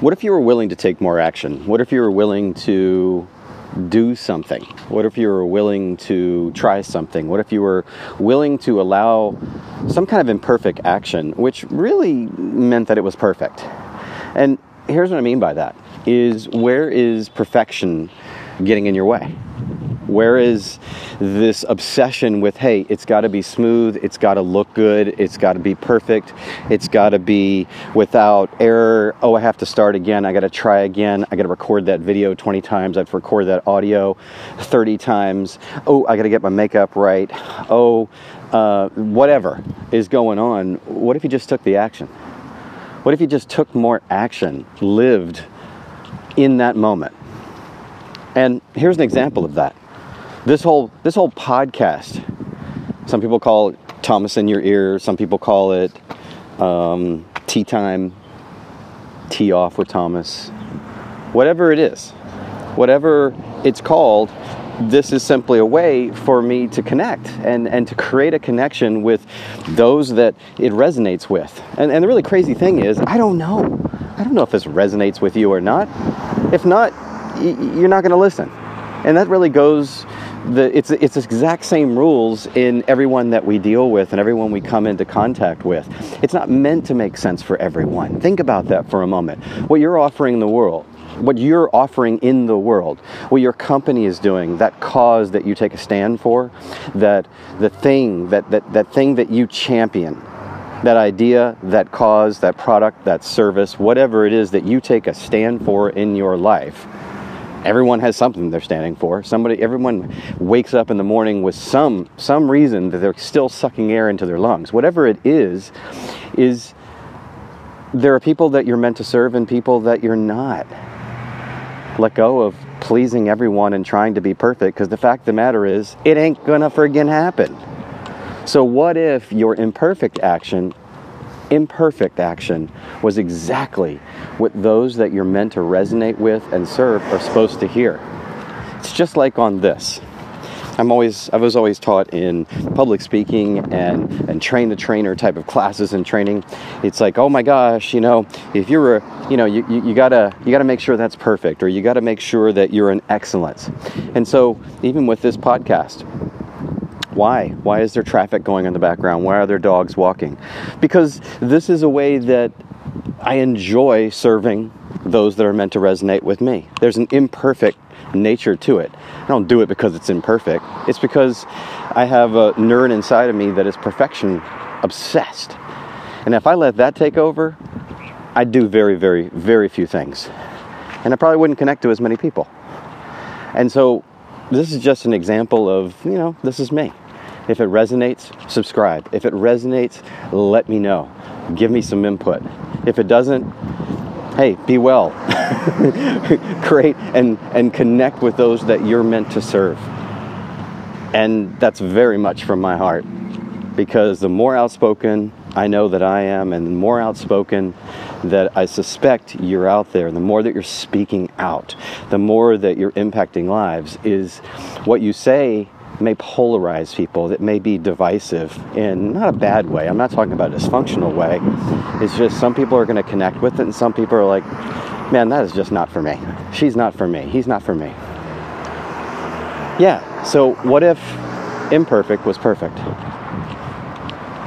What if you were willing to take more action? What if you were willing to do something? What if you were willing to try something? What if you were willing to allow some kind of imperfect action, which really meant that it was perfect? And here's what I mean by that is where is perfection getting in your way? Where is this obsession with, hey, it's got to be smooth, it's got to look good, it's got to be perfect, it's got to be without error. Oh, I have to start again, I got to try again, I got to record that video 20 times, I have to record that audio 30 times. Oh, I got to get my makeup right. Oh, uh, whatever is going on. What if you just took the action? What if you just took more action, lived in that moment? And here's an example of that this whole this whole podcast some people call it thomas in your ear some people call it um, tea time tea off with thomas whatever it is whatever it's called this is simply a way for me to connect and, and to create a connection with those that it resonates with. And, and the really crazy thing is, I don't know. I don't know if this resonates with you or not. If not, you're not going to listen. And that really goes the, it's it's the exact same rules in everyone that we deal with and everyone we come into contact with. It's not meant to make sense for everyone. Think about that for a moment. What you're offering the world, what you're offering in the world, what your company is doing, that cause that you take a stand for, that the thing that that, that thing that you champion, that idea, that cause, that product, that service, whatever it is that you take a stand for in your life everyone has something they're standing for. Somebody, everyone wakes up in the morning with some some reason that they're still sucking air into their lungs. Whatever it is, is there are people that you're meant to serve and people that you're not. Let go of pleasing everyone and trying to be perfect because the fact of the matter is, it ain't gonna friggin' happen. So, what if your imperfect action imperfect action was exactly what those that you're meant to resonate with and serve are supposed to hear. It's just like on this. I'm always I was always taught in public speaking and and train the trainer type of classes and training. It's like, oh my gosh, you know, if you're you know, you, you, you gotta you gotta make sure that's perfect or you gotta make sure that you're an excellence. And so even with this podcast, why? Why is there traffic going in the background? Why are there dogs walking? Because this is a way that I enjoy serving those that are meant to resonate with me. There's an imperfect nature to it. I don't do it because it's imperfect. It's because I have a nerd inside of me that is perfection obsessed. And if I let that take over, I do very, very, very few things. And I probably wouldn't connect to as many people. And so this is just an example of, you know, this is me. If it resonates, subscribe. If it resonates, let me know. Give me some input. If it doesn't, hey, be well. Create and, and connect with those that you're meant to serve. And that's very much from my heart because the more outspoken I know that I am, and the more outspoken that I suspect you're out there, the more that you're speaking out, the more that you're impacting lives, is what you say may polarize people, that may be divisive in not a bad way. I'm not talking about a dysfunctional way. It's just some people are going to connect with it, and some people are like, man, that is just not for me. She's not for me. He's not for me. Yeah, so what if imperfect was perfect?